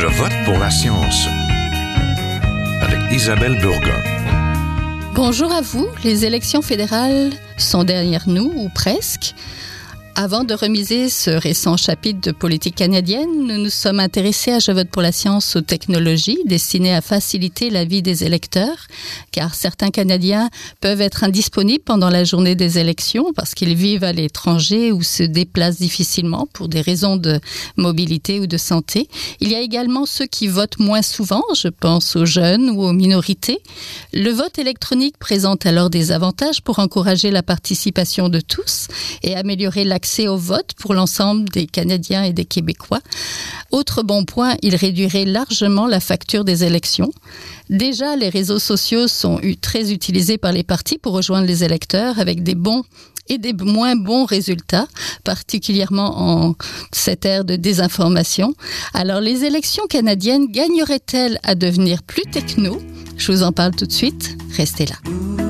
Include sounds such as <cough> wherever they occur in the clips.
Je vote pour la science avec Isabelle Burgon. Bonjour à vous. Les élections fédérales sont derrière nous, ou presque. Avant de remiser ce récent chapitre de politique canadienne, nous nous sommes intéressés à Je vote pour la science aux technologies destinées à faciliter la vie des électeurs, car certains Canadiens peuvent être indisponibles pendant la journée des élections parce qu'ils vivent à l'étranger ou se déplacent difficilement pour des raisons de mobilité ou de santé. Il y a également ceux qui votent moins souvent, je pense aux jeunes ou aux minorités. Le vote électronique présente alors des avantages pour encourager la participation de tous et améliorer l'accès au vote pour l'ensemble des Canadiens et des Québécois. Autre bon point, il réduirait largement la facture des élections. Déjà, les réseaux sociaux sont très utilisés par les partis pour rejoindre les électeurs avec des bons et des moins bons résultats, particulièrement en cette ère de désinformation. Alors, les élections canadiennes gagneraient-elles à devenir plus techno? Je vous en parle tout de suite. Restez là.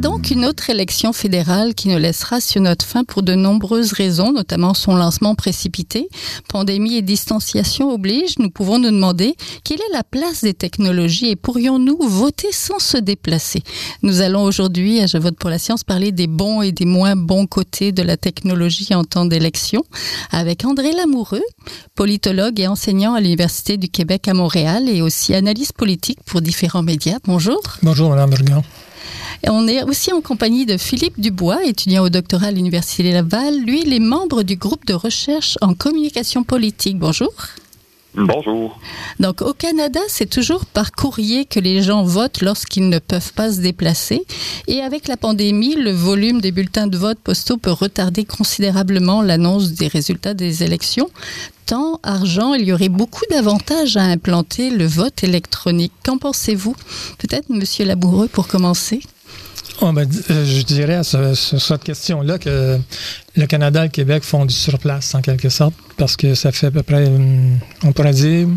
Donc une autre élection fédérale qui nous laissera sur notre fin pour de nombreuses raisons, notamment son lancement précipité. Pandémie et distanciation obligent, nous pouvons nous demander quelle est la place des technologies et pourrions-nous voter sans se déplacer? Nous allons aujourd'hui, à Je vote pour la science, parler des bons et des moins bons côtés de la technologie en temps d'élection avec André Lamoureux, politologue et enseignant à l'Université du Québec à Montréal et aussi analyste politique pour différents médias. Bonjour. Bonjour, Madame Bergan. On est aussi en compagnie de Philippe Dubois, étudiant au doctorat à l'Université Laval. Lui, il est membre du groupe de recherche en communication politique. Bonjour. Bonjour. Donc au Canada, c'est toujours par courrier que les gens votent lorsqu'ils ne peuvent pas se déplacer. Et avec la pandémie, le volume des bulletins de vote postaux peut retarder considérablement l'annonce des résultats des élections. Temps, argent, il y aurait beaucoup d'avantages à implanter le vote électronique. Qu'en pensez-vous? Peut-être Monsieur Laboureux pour commencer. Oh, ben, euh, je dirais à cette question-là que le Canada et le Québec font du surplace en quelque sorte, parce que ça fait à peu près, on pourrait dire,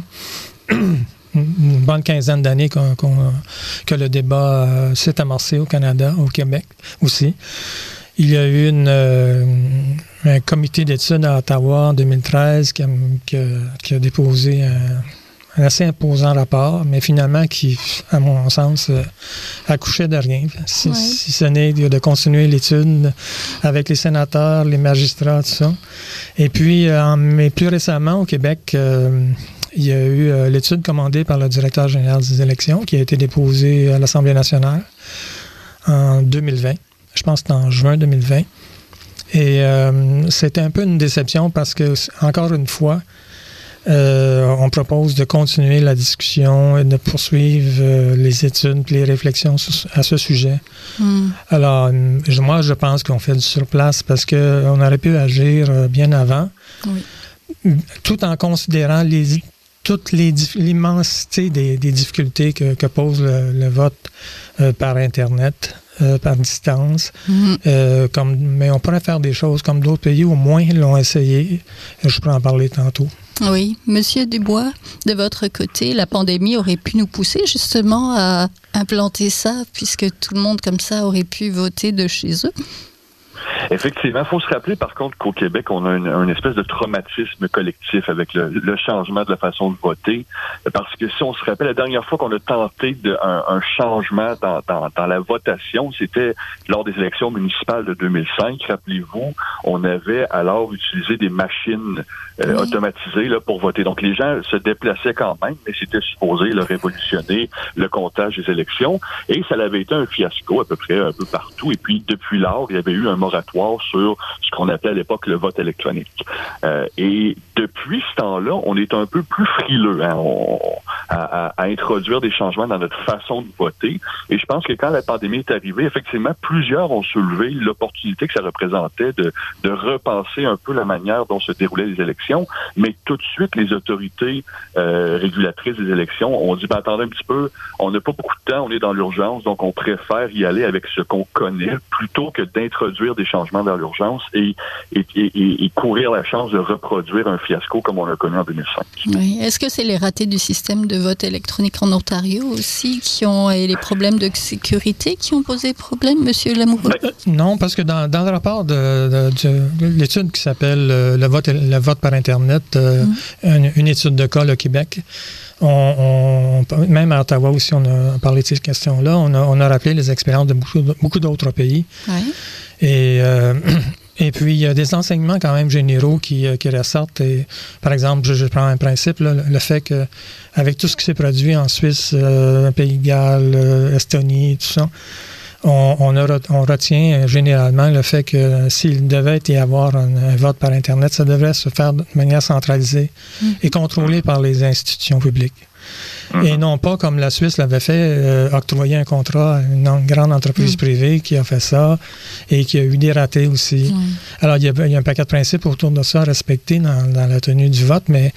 <clears throat> une bonne quinzaine d'années que le débat euh, s'est amorcé au Canada, au Québec aussi. Il y a eu euh, un comité d'études à Ottawa en 2013 qui qui a déposé un un assez imposant rapport, mais finalement qui, à mon sens, euh, accouchait de rien. Si, ce n'est de continuer l'étude avec les sénateurs, les magistrats, tout ça. Et puis, euh, mais plus récemment, au Québec, euh, il y a eu l'étude commandée par le directeur général des élections qui a été déposée à l'Assemblée nationale en 2020. Je pense que c'était en juin 2020. Et c'était un peu une déception parce que, encore une fois, euh, on propose de continuer la discussion et de poursuivre euh, les études et les réflexions à ce sujet. Hmm. Alors, moi, je pense qu'on fait du surplace parce qu'on aurait pu agir euh, bien avant, tout en considérant les, toute l'immensité des, difficultés que, pose le, vote par Internet. par distance. Hmm. comme, mais on pourrait faire des choses comme d'autres pays au moins l'ont essayé. Je pourrais en parler tantôt. Oui, Monsieur Dubois, de votre côté, la pandémie aurait pu nous pousser justement à implanter ça, puisque tout le monde comme ça aurait pu voter de chez eux. Effectivement, il faut se rappeler par contre qu'au Québec, on a une, espèce de traumatisme collectif avec le, changement de la façon de voter. Parce que si on se rappelle, la dernière fois qu'on a tenté un, changement dans, la votation, c'était lors des élections municipales de 2005. Rappelez-vous, on avait alors utilisé des machines euh, automatisées là, pour voter. Donc les gens se déplaçaient quand même, mais c'était supposé le révolutionner le comptage des élections. Et ça avait été un fiasco à peu près un peu partout. Et puis depuis lors, il y avait eu un moratoire sur ce qu'on appelait à l'époque le vote électronique. Euh, et depuis ce temps-là, on est un peu plus frileux hein, à, introduire des changements dans notre façon de voter. Et je pense que quand la pandémie est arrivée, effectivement, plusieurs ont soulevé l'opportunité que ça représentait de, de repenser un peu la manière dont se déroulaient les élections. Mais tout de suite, les autorités euh, régulatrices des élections ont dit, ben, attendez un petit peu, on n'a pas beaucoup de temps, on est dans l'urgence, donc on préfère y aller avec ce qu'on connaît plutôt que d'introduire des changements changement dans l'urgence et, et, courir la chance de reproduire un fiasco comme on l'a connu en 2005. Oui. Est-ce que c'est les ratés du système de vote électronique en Ontario aussi qui ont et les problèmes de sécurité qui ont posé problème, Monsieur Lamoureux? Ben, non, parce que dans, dans le rapport de, l'étude qui s'appelle euh, le vote, le vote par Internet, euh, une, étude de cas au Québec, on, même à Ottawa aussi, on a parlé de ces questions-là. On a, on a rappelé les expériences de beaucoup, d'autres pays. Et, euh, <clears throat> et puis, il y a des enseignements quand même généraux qui, euh, qui ressortent. Et, par exemple, je, prends un principe, le fait que avec tout ce qui s'est produit en Suisse, euh, Pays de Galles, Estonie, tout ça, on, on, retient généralement le fait que s'il devait y avoir un, vote par Internet, ça devrait se faire de manière centralisée mm. et contrôlée par les institutions publiques. Mm-hmm. Et non pas comme la Suisse l'avait fait, euh, octroyer un contrat à une grande entreprise mm. privée qui a fait ça et qui a eu des ratés aussi. Alors, il y, a, un paquet de principes autour de ça à respecter dans, dans la tenue du vote, mais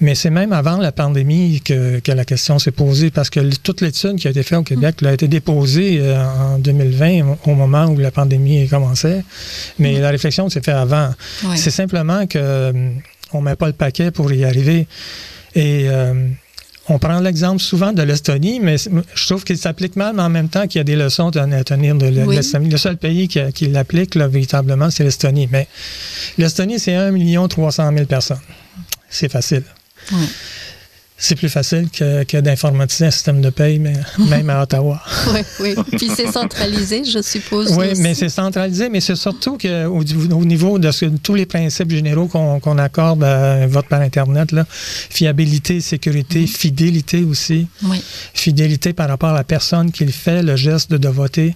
mais c'est même avant la pandémie que, la question s'est posée parce que toute l'étude qui a été faite au Québec a été déposée euh, en 2020 au moment où la pandémie commençait. Mais la réflexion s'est faite avant. C'est simplement qu'on euh, ne met pas le paquet pour y arriver. Et euh, on prend l'exemple souvent de l'Estonie, mais je trouve qu'il s'applique mal, mais en même temps qu'il y a des leçons à tenir de l'Estonie. Le seul pays qui, qui l'applique véritablement, c'est l'Estonie. Mais l'Estonie, c'est 1 300 000 personnes. C'est facile. C'est plus facile que, d'informatiser un système de paye, mais <laughs> même à Ottawa. oui, oui. Puis c'est centralisé, je suppose. Oui, mais c'est centralisé, mais c'est surtout qu'au au niveau de tous les principes généraux qu'on accorde à un vote par Internet, là, fiabilité, sécurité, mm-hmm. fidélité aussi. Oui. Fidélité par rapport à la personne qui fait le geste de voter.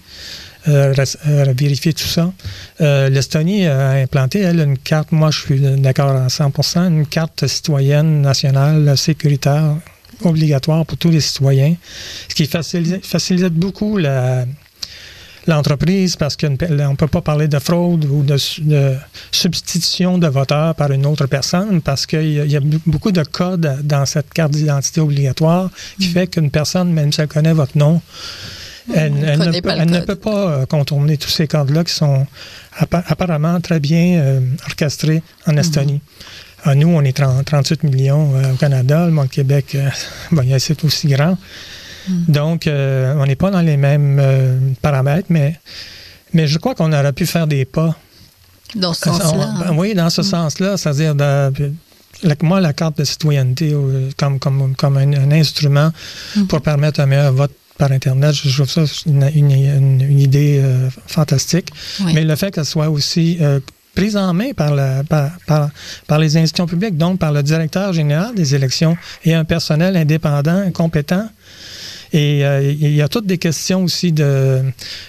Euh, euh, vérifier tout ça. Euh, L'Estonie a implanté, elle, une carte, moi je suis d'accord à 100% une carte citoyenne nationale sécuritaire obligatoire pour tous les citoyens, ce qui facilite, beaucoup l'entreprise parce qu'on ne peut pas parler de fraude ou de, substitution de voteur par une autre personne parce qu'il y, a beaucoup de codes dans cette carte d'identité obligatoire qui mm. fait qu'une personne, même si elle connaît votre nom, elle, ne, peut, pas euh, contourner tous ces cadres-là qui sont apparemment très bien euh, orchestrés en Estonie. Mhm. nous, on est 38 millions euh, au Canada. Le Québec, <laughs> bon, c'est aussi grand. Mhm. Donc, on n'est pas dans les mêmes paramètres, mais, mais je crois qu'on aurait pu faire des pas. Dans ce sens-là. Ben oui, dans ce mhm. sens-là, c'est-à-dire moi, la carte de citoyenneté comme, comme, comme un, instrument pour permettre un meilleur vote par Internet. Je trouve ça une, idée euh, fantastique. Mais le fait qu'elle soit aussi euh, prise en main par, la, par, les institutions publiques, donc par le directeur général des élections et un personnel indépendant, compétent, et euh, il y a toutes des questions aussi de,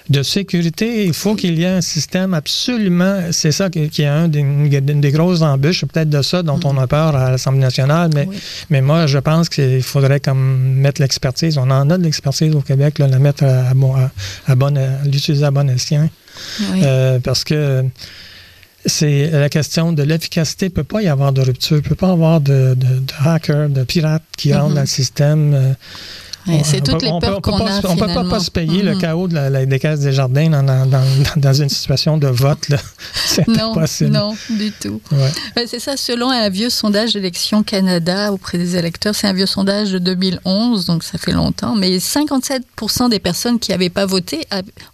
de sécurité. Il faut qu'il y ait un système absolument. C'est ça qui, est un des, des grosses embûches, peut-être de ça dont on a peur à l'Assemblée nationale. Mais, mais moi, je pense qu'il faudrait comme mettre l'expertise. On en a de l'expertise au Québec, la mettre à, bon, à, bonne, l'utiliser à bon escient. Euh, parce que c'est la question de l'efficacité. Il ne peut pas y avoir de rupture. Il ne peut pas y avoir de, de, de hackers, de pirates qui rentrent mm-hmm. dans le système. C'est toutes les peurs qu'on a. On ne peut pas, se payer le mm-hmm. chaos de la, des caisses des jardins dans, dans, dans, une situation de vote. <laughs> C'est impossible. Non, du tout. Ouais. C'est ça, selon un vieux sondage d'Élection Canada auprès des électeurs, c'est un vieux sondage de 2011, donc ça fait longtemps, mais 57 des personnes qui n'avaient pas voté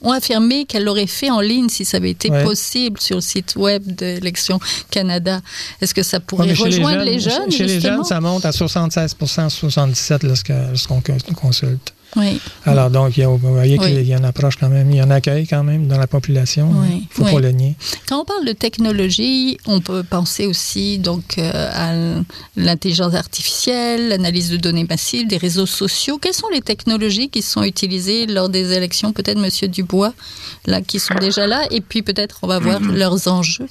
ont affirmé qu'elles l'auraient fait en ligne si ça avait été possible sur le site web d'Élection Canada. Est-ce que ça pourrait rejoindre les jeunes, Chez les jeunes, ça monte à 76 77 lorsqu'on consulte. Oui. Alors, donc, il y a, vous voyez qu'il y a une approche quand même, il y a un accueil quand même dans la population. Il ne faut pas le nier. Quand on parle de technologie, on peut penser aussi donc euh, à l'intelligence artificielle, l'analyse de données massives, des réseaux sociaux. Quelles sont les technologies qui sont utilisées lors des élections? Peut-être Monsieur Dubois, là, qui sont déjà là, et puis peut-être on va voir mm-hmm. leurs enjeux.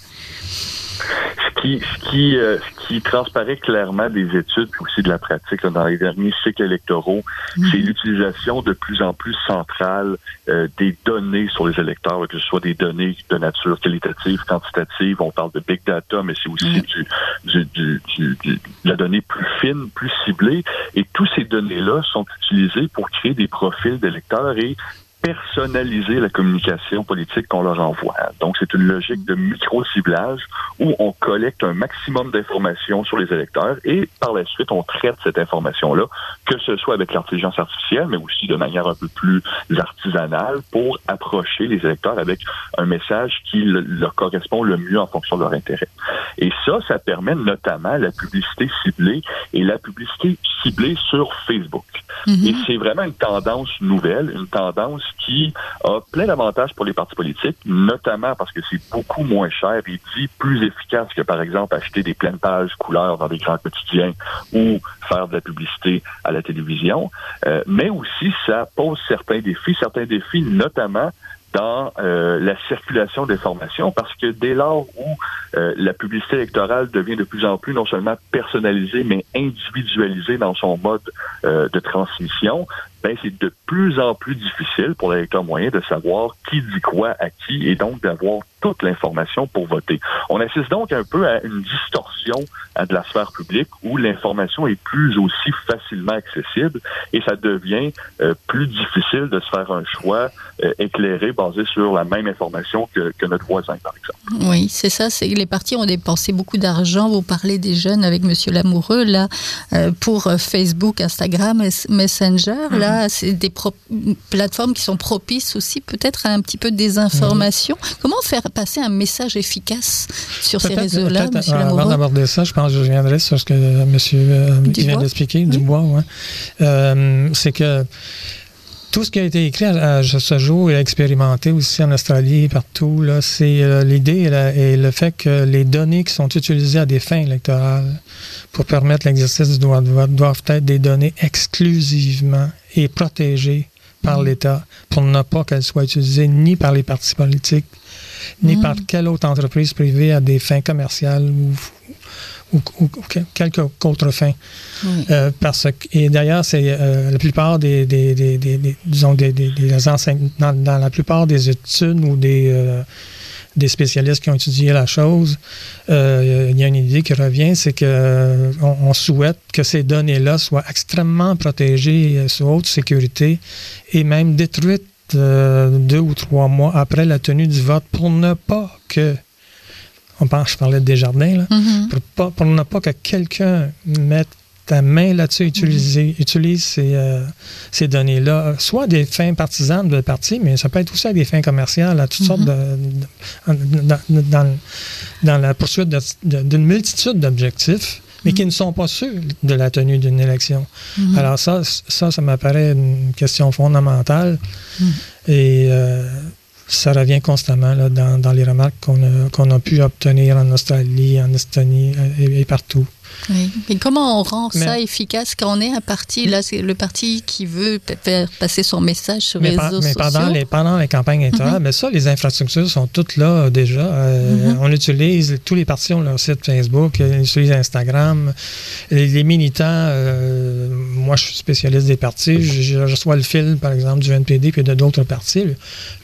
Ce qui, ce qui, euh, qui transparaît clairement des études puis aussi de la pratique dans les derniers cycles électoraux, mhm. c'est l'utilisation de plus en plus centrale euh, des données sur les électeurs, que ce soit des données de nature qualitative, quantitative. On parle de big data, mais c'est aussi du, du, du, du, de la donnée plus fine, plus ciblée. Et tous ces données-là sont utilisées pour créer des profils d'électeurs et personnaliser la communication politique qu'on leur envoie. Donc, c'est une logique de micro-ciblage où on collecte un maximum d'informations sur les électeurs et par la suite, on traite cette information-là, que ce soit avec l'intelligence artificielle, mais aussi de manière un peu plus artisanale pour approcher les électeurs avec un message qui leur correspond le mieux en fonction de leur intérêt. Et ça, ça permet notamment la publicité ciblée et la publicité ciblée sur Facebook. Mhm. Et c'est vraiment une tendance nouvelle, une tendance qui a plein d'avantages pour les partis politiques, notamment parce que c'est beaucoup moins cher et dit plus efficace que, par exemple, acheter des pleines pages couleurs dans des grands quotidiens ou faire de la publicité à la télévision. Euh, mais aussi, ça pose certains défis, certains défis notamment dans euh, la circulation d'informations parce que dès lors où euh, la publicité électorale devient de plus en plus non seulement personnalisée mais individualisée dans son mode de transmission, ben c'est de plus en plus difficile pour l'électeur moyen de savoir qui dit quoi à qui et donc d'avoir toute l'information pour voter. On assiste donc un peu à une distorsion de la sphère publique où l'information est plus aussi facilement accessible et ça devient euh, plus difficile de se faire un choix euh, éclairé basé sur la même information que, notre voisin, par exemple. Oui, c'est ça. Les partis ont dépensé beaucoup d'argent. Vous parlez des jeunes avec Monsieur Lamoureux là euh, pour Facebook, Instagram, Messenger. Là, c'est des plateformes qui sont propices aussi peut-être à un petit peu de désinformation. Mhm. Comment faire passer un message efficace sur ces réseaux-là, M. Euh, avant d'aborder ça, je pense que je reviendrai sur ce que M. Euh, vient d'expliquer, Dubois. Ouais. Euh, c'est que tout ce qui a été écrit à, ce jour et expérimenté aussi en Australie et partout, c'est euh, l'idée et, le fait que les données qui sont utilisées à des fins électorales pour permettre l'exercice du droit de vote doivent être des données exclusivement et protégées par mmh. l'État pour ne pas qu'elles soient utilisées ni par les partis politiques, ni mmh. par quelle autre entreprise privée à des fins commerciales ou ou, quelques autres fins. Euh, parce que, et d'ailleurs, c'est euh, la plupart des, des, des, des disons, des, dans, dans, la plupart des études ou des, euh, des spécialistes qui ont étudié la chose, il y a une idée qui revient, c'est que on, souhaite que ces données-là soient extrêmement protégées sous haute sécurité et même détruites deux ou trois mois après la tenue du vote pour ne pas que on pense, je parlais de Desjardins, là, mm-hmm. pour, pas, pour ne pas que quelqu'un mette ta main là-dessus, mm-hmm. utilise ces, euh, ces données-là, soit des fins partisanes de parti, mais ça peut être aussi à des fins commerciales, à toutes sortes mm-hmm. de, dans, dans, la poursuite d'une multitude d'objectifs mais qui ne sont pas sûrs de la tenue d'une élection. Alors ça, ça, ça m'apparaît une question fondamentale. Et euh, ça revient constamment là, dans, dans, les remarques qu'on a, qu'on a, pu obtenir en Australie, en Estonie et partout. Oui. Mais comment on rend ça efficace quand on est un parti Là, c'est le parti qui veut faire passer son message sur les réseaux mais sociaux? Pendant les, pendant les campagnes électorales, mhm. mais ça, les infrastructures sont toutes là euh, déjà. Euh, mhm. On utilise, tous les partis ont leur site Facebook, ils utilisent Instagram. Les, militants, euh, moi, je suis spécialiste des partis. Je, reçois le fil, par exemple, du NPD puis de d'autres partis.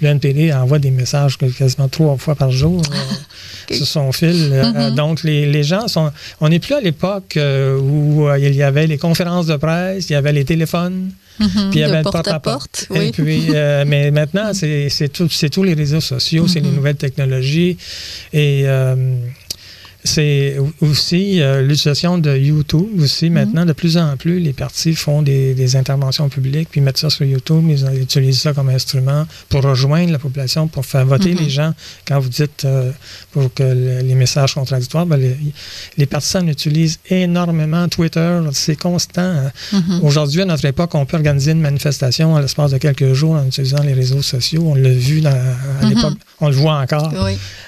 Le, NPD envoie des messages quasiment trois fois par jour <laughs> sur son fil. Mhm. donc, les, les gens sont. On n'est plus à l'époque euh, où euh, il y avait les conférences de presse, il y avait les téléphones. Mhm. puis il y avait le porte-à-porte. Oui. puis, euh, <laughs> mais maintenant, c'est tous les réseaux sociaux, c'est les mhm. nouvelles technologies. Et c'est aussi euh, l'utilisation de YouTube aussi. Mhm. Maintenant, de plus en plus, les partis font des, interventions publiques, puis mettent ça sur YouTube. Ils utilisent ça comme instrument pour rejoindre la population, pour faire voter mhm. les gens. Quand vous dites euh, pour que les messages contradictoires, ben, les, les, partisans utilisent énormément Twitter. C'est constant. Mhm. Aujourd'hui, à notre époque, on peut organiser une manifestation à l'espace de quelques jours en utilisant les réseaux sociaux. On l'a vu dans, à l'époque. On le voit encore.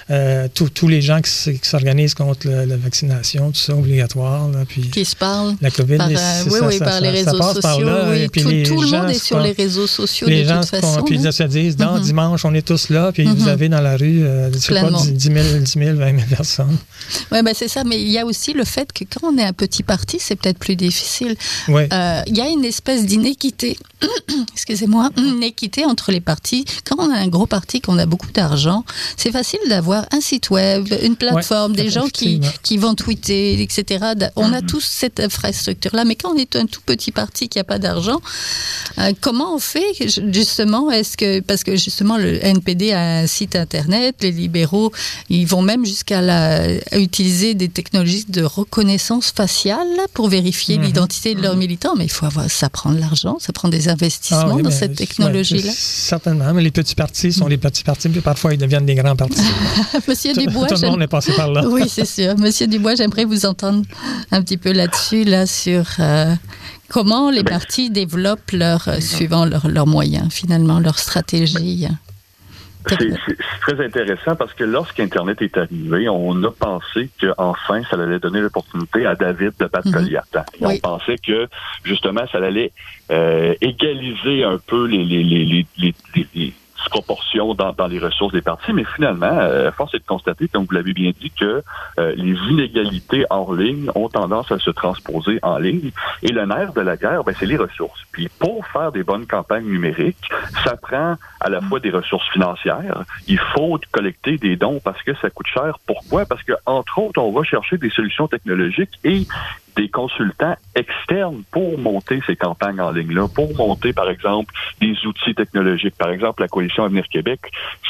Euh, tous les gens qui, s'organisent contre la, vaccination, tout ça obligatoire. puis qui se parlent. La COVID, par, euh, oui, oui, par les réseaux sociaux. oui. tout, le monde est sur les réseaux sociaux les de gens toute façon. Puis ils se disent, dans mm-hmm. dimanche, on est tous là, puis vous mm-hmm. avez dans la rue, euh, je sais pas, 10 000, 10 000, 20 000 personnes. Oui, ben c'est ça. Mais il y a aussi le fait que quand on est un petit parti, c'est peut-être plus difficile. Ouais. Il y a une espèce d'inéquité, <clears throat> excusez-moi, <clears throat> une équité entre les partis. Quand on a un gros parti, qu'on a beaucoup d'argent, c'est facile d'avoir un site web, une plateforme, des gens qui vont tweeter, etc. On a tous cette infrastructure-là, mais quand on est un tout petit parti qui n'a pas d'argent, euh, comment on fait justement? Est-ce que parce que justement le NPD a un site internet, les libéraux, ils vont même jusqu'à utiliser des technologies de reconnaissance faciale pour vérifier mhm. l'identité de leurs mhm. militants, mais il faut avoir, ça prend de l'argent, ça prend des investissements ah dans cette technologie-là. certainement, mais les petits partis sont les petits partis, puis parfois ils deviennent des grands partis. <laughs> Monsieur Dubois, tout le monde est passé par là. oui, c'est sûr. Monsieur Dubois, j'aimerais vous entendre un petit peu là-dessus, là sur euh, comment les partis développent leur, euh, suivant leurs moyens, finalement, leur stratégie. C'est très intéressant parce que lorsqu'Internet est arrivé, on a pensé qu'enfin, ça allait donner l'opportunité à David de battre mhm. Goliath. On pensait que, justement, ça allait euh, égaliser un peu les, les, les, les proportion dans, dans, les ressources des partis, mais finalement, euh, force est de constater, comme vous l'avez bien dit, que euh, les inégalités hors ligne ont tendance à se transposer en ligne. Et le nerf de la guerre, ben, c'est les ressources. Puis pour faire des bonnes campagnes numériques, ça prend à la fois des ressources financières. Il faut collecter des dons parce que ça coûte cher. Pourquoi? Parce que, entre autres, on va chercher des solutions technologiques et des consultants externes pour monter ces campagnes en ligne-là, pour monter, par exemple, des outils technologiques. Par exemple, la Coalition Avenir Québec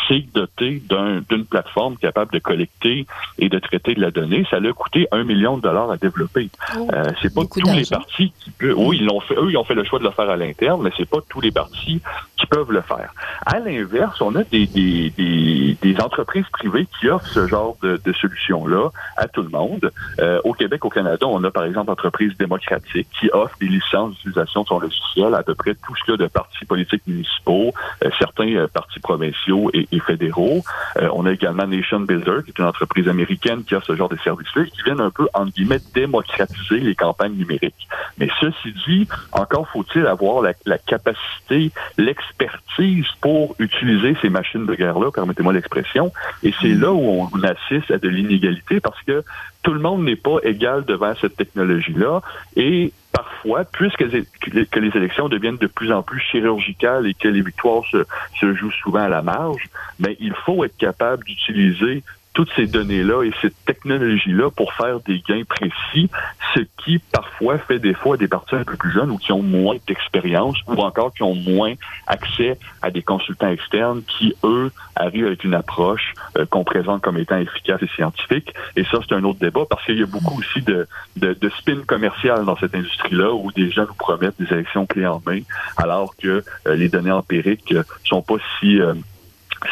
s'est dotée d'une plateforme capable de collecter et de traiter de la donnée. Ça a coûté un million de dollars à développer. Oh, euh, c'est pas tous les partis qui peuvent... Oui, ils l'ont fait. Eux, ils ont fait le choix de le faire à l'interne, mais c'est pas tous les partis qui peuvent le faire. À l'inverse, on a des, des, des, des, entreprises privées qui offrent ce genre de, de solutions-là à tout le monde. Euh, au Québec, au Canada, on a par exemple d'entreprise démocratique qui offre des licences d'utilisation de son logiciel à, peu près tout ce qu'il y a de partis politiques municipaux, euh, certains euh, partis provinciaux et, fédéraux. Euh, on a également Nation Builder, qui est une entreprise américaine qui a ce genre de services-là et qui viennent un peu, entre guillemets, démocratiser les campagnes numériques. Mais ceci dit, encore faut-il avoir la, la capacité, l'expertise pour utiliser ces machines de guerre-là, permettez-moi l'expression. Et c'est là où on assiste à de l'inégalité parce que tout le monde n'est pas égal devant cette technologie-là. Et parfois, puisque que les élections deviennent de plus en plus chirurgicales et que les victoires se, jouent souvent à la marge, mais il faut être capable d'utiliser toutes ces données-là et cette technologie-là pour faire des gains précis, ce qui parfois fait des fois des parties un peu plus jeunes ou qui ont moins d'expérience ou encore qui ont moins accès à des consultants externes qui, eux, arrivent avec une approche euh, qu'on présente comme étant efficace et scientifique. Et ça, c'est un autre débat parce qu'il y a beaucoup aussi de, de, spin commercial dans cette industrie-là où des gens nous promettent des élections clés en main alors que euh, les données empiriques sont pas si euh,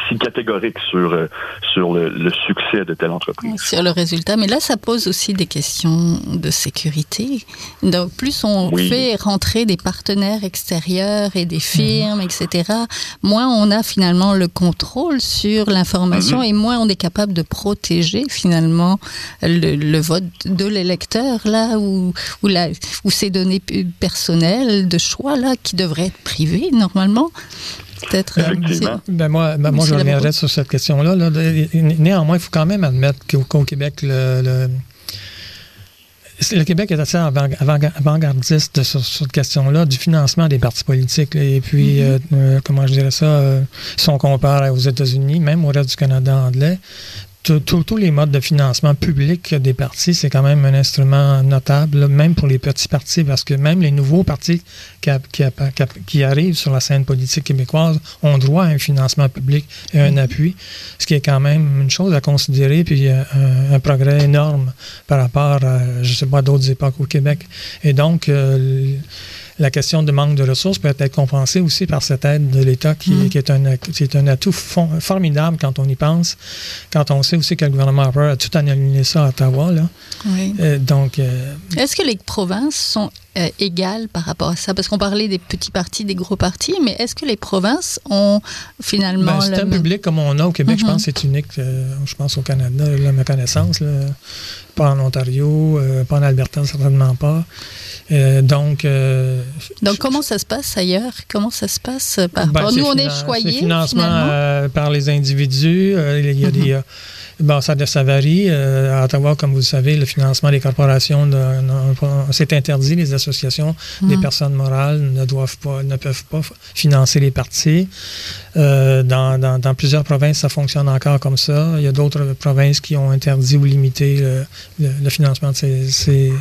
si catégorique sur, euh, sur le, succès de telle entreprise. Sur le résultat. Mais là, ça pose aussi des questions de sécurité. Donc, plus on fait rentrer des partenaires extérieurs et des firmes, etc., moins on a finalement le contrôle sur l'information mhm. et moins on est capable de protéger finalement le, vote de l'électeur, là, où, où, la, où ces données personnelles de choix, là, qui devraient être privées normalement, peut-être. Euh, ben moi, ben moi je reviendrai sur cette question-là. Néanmoins, il faut quand même admettre qu'au Québec, le, le Québec est assez avant-gardiste sur, cette question-là du financement des partis politiques. Et puis, mm-hmm. euh, euh, comment je dirais ça, si on compare aux États-Unis, même au reste du Canada anglais, tous les modes de financement public des partis, c'est quand même un instrument notable, même pour les petits partis, parce que même les nouveaux partis qui, arrivent sur la scène politique québécoise ont droit à un financement public et un appui, ce qui est quand même une chose à considérer, puis euh, un, progrès énorme par rapport à, je sais pas, d'autres époques au Québec. Et donc, euh, la question de manque de ressources peut être compensée aussi par cette aide de l'État qui, mm. est un, un atout formidable quand on y pense, quand on sait aussi que le gouvernement a tout annulé ça à Ottawa. Là. Euh, donc, euh, Est-ce que les provinces sont euh, égales par rapport à ça? Parce qu'on parlait des petits partis, des gros partis, mais est-ce que les provinces ont finalement... Ben, un public comme on a au Québec, je pense que c'est unique, je pense au Canada, à ma connaissance. Pas en Ontario, pas en Alberta, certainement pas. Euh, donc, euh, donc, comment ça se passe ailleurs? Comment ça se passe par ben, Nous, on est choyés. financement euh, par les individus. il y a des. Mhm. Bon, ça, ça varie. à Ottawa, comme vous le savez, le financement des corporations, c'est interdit. Les, associations, des personnes morales ne doivent pas, ne peuvent pas financer les partis. Euh, dans, dans, plusieurs provinces, ça fonctionne encore comme ça. Il y a d'autres provinces qui ont interdit ou limité le, financement de ces,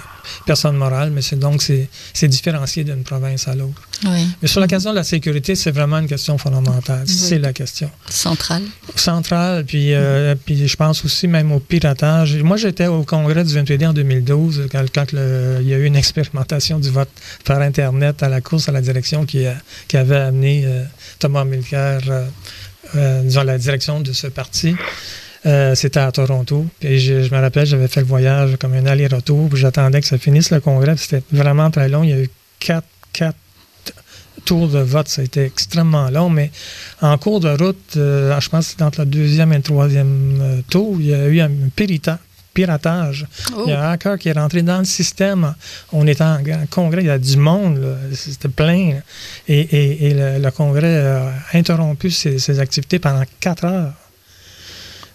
personnes morales, mais c'est donc c'est différencié d'une province à l'autre. Mais sur la question de la sécurité, c'est vraiment une question fondamentale. C'est la question. Centrale. Centrale, puis, euh, puis je pense aussi même au piratage. Moi, j'étais au congrès du 28 en 2012, quand, quand il y a eu une expérimentation du vote par Internet à la course à la direction qui, qui avait amené euh, Thomas Milker euh, dans la direction de ce parti. c'était à Toronto. Puis je, me rappelle, j'avais fait le voyage comme un aller-retour, j'attendais que ça finisse le congrès. C'était vraiment très long. Il y a eu quatre, quatre tours de vote, ça a été extrêmement long, mais en cours de route, euh, je pense que entre le deuxième et le troisième euh, tour, il y a eu un piratage. Il y a un oh. hacker qui est rentré dans le système. On était en, congrès, il y a du monde, c'était plein. Et, le, congrès a interrompu ses, activités pendant quatre heures.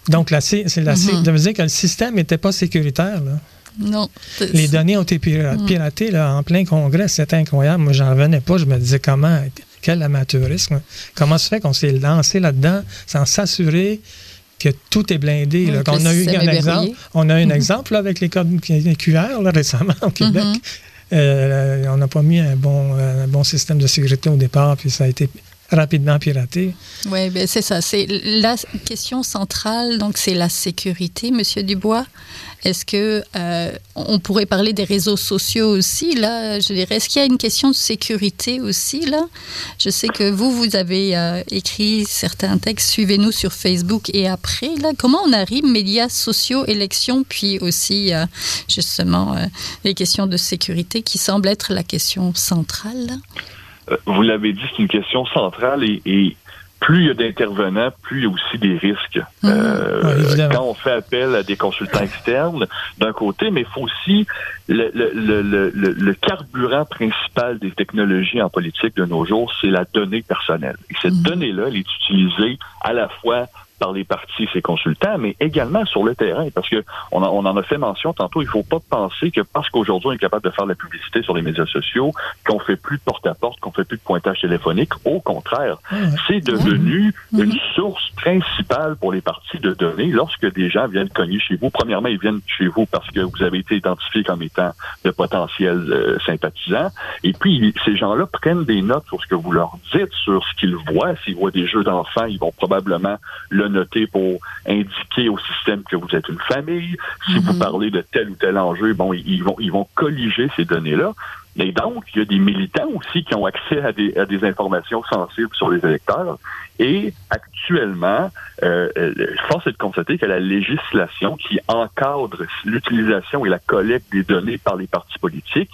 Donc, c'est la, mm de dire que le système n'était pas sécuritaire. Là. Non. Les données ont été mm. piratées là, en plein congrès. C'était incroyable. Moi, j'en revenais pas. Je me disais comment, quel amateurisme. Comment se fait qu'on s'est lancé là-dedans sans s'assurer que tout est blindé. on, a eu un exemple, on a un mm-hmm. exemple avec les codes QR récemment au Québec. Mm-hmm. Euh, on n'a pas mis un bon, un bon système de sécurité au départ, puis ça a été rapidement piraté. Oui, ben c'est ça. C'est la question centrale, donc c'est la sécurité, Monsieur Dubois. Est-ce que euh, on pourrait parler des réseaux sociaux aussi là? Je dirais, est-ce qu'il y a une question de sécurité aussi là? Je sais que vous, vous avez euh, écrit certains textes. Suivez-nous sur Facebook et après là, comment on arrive médias sociaux, élections, puis aussi euh, justement les questions de sécurité qui semblent être la question centrale. Vous l'avez dit, c'est une question centrale et plus il y a d'intervenants, plus il y a aussi des risques. Euh, quand on fait appel à des consultants externes, d'un côté, mais il faut aussi le, le, le, le, carburant principal des technologies en politique de nos jours, c'est la donnée personnelle. Et cette mhm. donnée-là, elle est utilisée à la fois par les partis, ses consultants, mais également sur le terrain, parce que on, on en a fait mention tantôt. Il faut pas penser que parce qu'aujourd'hui on est capable de faire de la publicité sur les médias sociaux, qu'on fait plus de porte-à-porte, qu'on fait plus de pointage téléphonique. Au contraire, c'est devenu mm-hmm. une source principale pour les partis de données lorsque des gens viennent cogner chez vous. Premièrement, ils viennent chez vous parce que vous avez été identifié comme étant de potentiels euh, sympathisants, et puis ces gens-là prennent des notes sur ce que vous leur dites, sur ce qu'ils voient. S'ils voient des jeux d'enfants, ils vont probablement le noter pour indiquer au système que vous êtes une famille. Si vous mhm. parlez de tel ou tel enjeu, bon, ils vont, ils vont colliger ces données-là. Mais donc, il y a des militants aussi qui ont accès à des, à des informations sensibles sur les électeurs. Et actuellement, euh, euh force est de constater que la législation qui encadre l'utilisation et la collecte des données par les partis politiques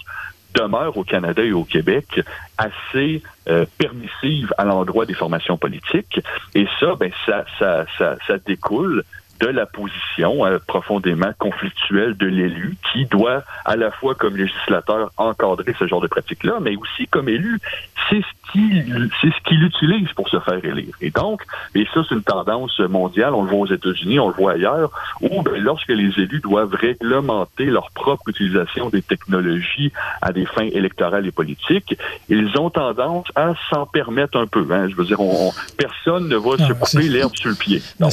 demeure au Canada et au Québec assez euh, permissive à l'endroit des formations politiques. Et ça, ben, ça, ça, ça, ça découle de la position euh, profondément conflictuelle de l'élu qui doit à la fois comme législateur encadrer ce genre de pratique-là, mais aussi comme élu, c'est ce qu'il c'est ce qu'il utilise pour se faire élire. Et donc, et ça c'est une tendance mondiale, on le voit aux États-Unis, on le voit ailleurs, où ben, lorsque les élus doivent réglementer leur propre utilisation des technologies à des fins électorales et politiques, ils ont tendance à s'en permettre un peu. Hein. Je veux dire, on, personne ne va se couper l'herbe sur le pied. Donc,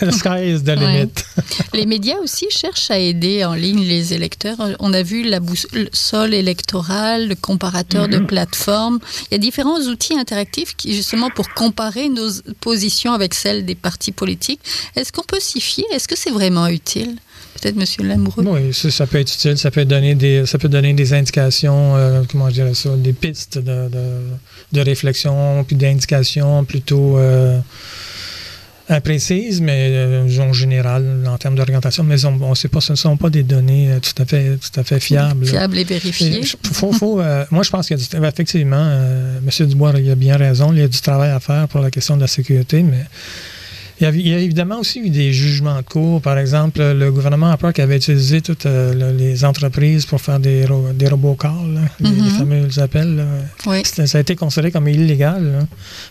<laughs> <laughs> les médias aussi cherchent à aider en ligne les électeurs. On a vu la boussole électorale, le comparateur de mhm. plateformes. Il y a différents outils interactifs qui, justement, pour comparer nos positions avec celles des partis politiques. Est-ce qu'on peut s'y fier? Est-ce que c'est vraiment utile? Peut-être Monsieur Lamoureux. Oui, ça, peut être utile. Ça peut donner des, ça peut donner des indications, euh, comment dire ça, des pistes de, de, réflexion, puis d'indications plutôt. Euh, imprécises, mais euh, en général, en termes d'orientation, mais on ne sait pas, ce ne sont pas des données euh, tout à fait, tout à fait fiables. Fiables et vérifiées. faut, euh, moi, je pense qu'il y a effectivement, M. Dubois il a bien raison, il y a du travail à faire pour la question de la sécurité, mais Il y, a, évidemment aussi eu des jugements de cours. Par exemple, le gouvernement a peur qu'il avait utilisé toutes euh, les entreprises pour faire des, des robocalls, les, mm-hmm. fameux appels. Oui. Ça a été considéré comme illégal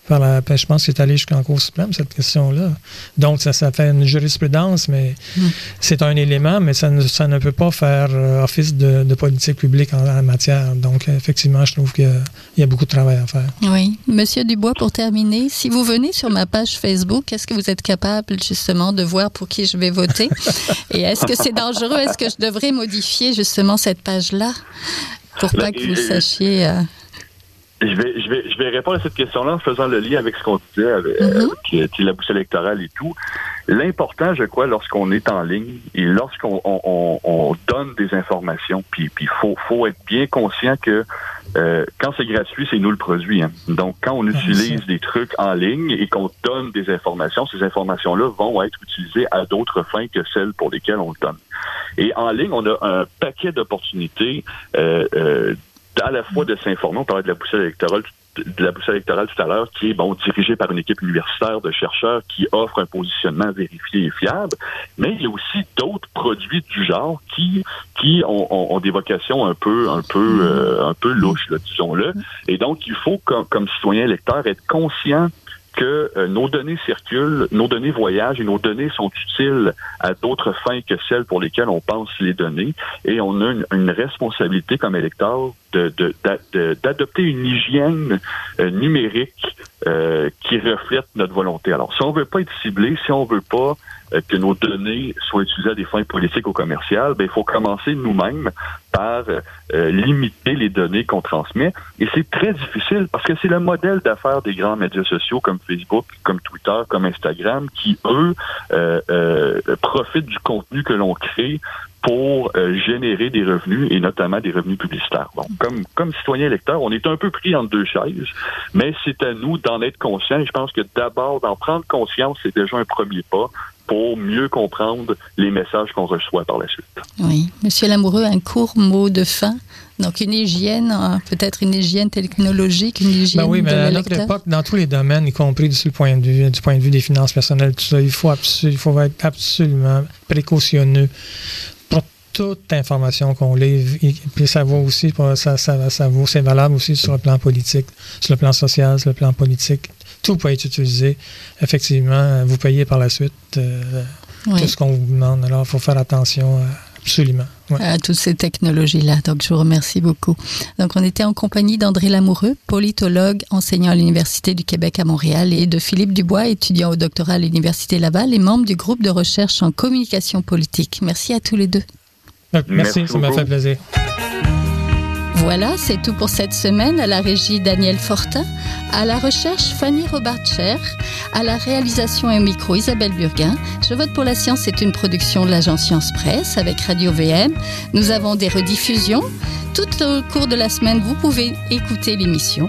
par la, je pense que c'est allé jusqu'en Cour suprême, cette question-là. Donc, ça, ça fait une jurisprudence, mais mm. c'est un élément, mais ça ne, ça ne peut pas faire euh, office de, politique publique en, la matière. Donc, effectivement, je trouve qu'il y, a beaucoup de travail à faire. Oui. Monsieur Dubois, pour terminer, si vous venez sur ma page Facebook, est-ce que vous êtes capable justement de voir pour qui je vais voter? <laughs> Et est-ce que c'est dangereux? Est-ce que je devrais modifier justement cette page-là pour pas que vous sachiez... Euh, je vais, je, vais, je vais répondre à cette question-là en faisant le lien avec ce qu'on disait, avec, mm-hmm. la bouche électorale et tout. L'important, je crois, lorsqu'on est en ligne et lorsqu'on on, on, donne des informations, puis il faut, faut être bien conscient que euh, quand c'est gratuit, c'est nous le produit. Hein. Donc, quand on utilise des trucs en ligne et qu'on donne des informations, ces informations-là vont être utilisées à d'autres fins que celles pour lesquelles on le donne. Et en ligne, on a un paquet d'opportunités euh, euh, à la fois de s'informer, on parlait de la boussole électorale de la boussole électorale tout à l'heure, qui est bon dirigée par une équipe universitaire de chercheurs qui offre un positionnement vérifié et fiable, mais il y a aussi d'autres produits du genre qui qui ont, ont, des vocations un peu un peu euh, un peu louches, disons-le. Et donc il faut comme, comme citoyen électeur être conscient que euh, nos données circulent, nos données voyagent et nos données sont utiles à d'autres fins que celles pour lesquelles on pense les donner. Et on a une, responsabilité comme électeur d'adopter une hygiène euh, numérique euh, qui reflète notre volonté. Alors, si on veut pas être ciblé, si on veut pas que nos données soient utilisées à des fins politiques ou commerciales, ben, il faut commencer nous-mêmes par euh, limiter les données qu'on transmet. Et c'est très difficile parce que c'est le modèle d'affaires des grands médias sociaux comme Facebook, comme Twitter, comme Instagram, qui, eux, euh, profitent du contenu que l'on crée pour générer des revenus et notamment des revenus publicitaires. Bon, comme, comme citoyen électeur, on est un peu pris entre deux chaises, mais c'est à nous d'en être conscient. Et je pense que d'abord, d'en prendre conscience, c'est déjà un premier pas pour mieux comprendre les messages qu'on reçoit par la suite. Oui. Monsieur Lamoureux, un court mot de fin. Donc, une hygiène, hein, peut-être une hygiène technologique, une hygiène. Ben oui, mais à notre époque, dans tous les domaines, y compris du point de vue, du point de vue des finances personnelles, tout ça, il faut, il faut être absolument précautionneux pour toute information qu'on livre. Et puis ça vaut aussi, ça, ça, ça vaut, c'est valable aussi sur le plan politique, sur le plan social, sur le plan politique tout peut être utilisé. Effectivement, vous payez par la suite euh, tout ce qu'on vous demande. Alors, il faut faire attention. Absolument. À toutes ces technologies-là. Donc, je vous remercie beaucoup. Donc, on était en compagnie d'André Lamoureux, politologue, enseignant à l'Université du Québec à Montréal, et de Philippe Dubois, étudiant au doctorat à l'Université Laval et membre du groupe de recherche en communication politique. Merci à tous les deux. Merci ça m'a fait plaisir. Voilà, c'est tout pour cette semaine. À la régie Daniel Fortin, à la recherche Fanny Robarcher, à la réalisation et au micro Isabelle Burguin. Je vote pour la science c'est une production de l'agence Science Presse avec Radio VM. Nous avons des rediffusions. Tout au cours de la semaine, vous pouvez écouter l'émission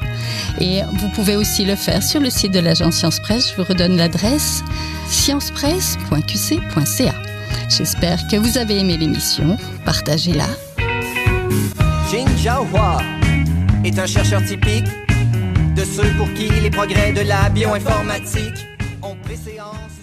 et vous pouvez aussi le faire sur le site de l'agence Science Presse. Je vous redonne l'adresse sciencepresse.qc.ca. J'espère que vous avez aimé l'émission. Partagez-la Jin Jiahua est un chercheur typique de ceux pour qui les progrès de la bioinformatique ont préséance.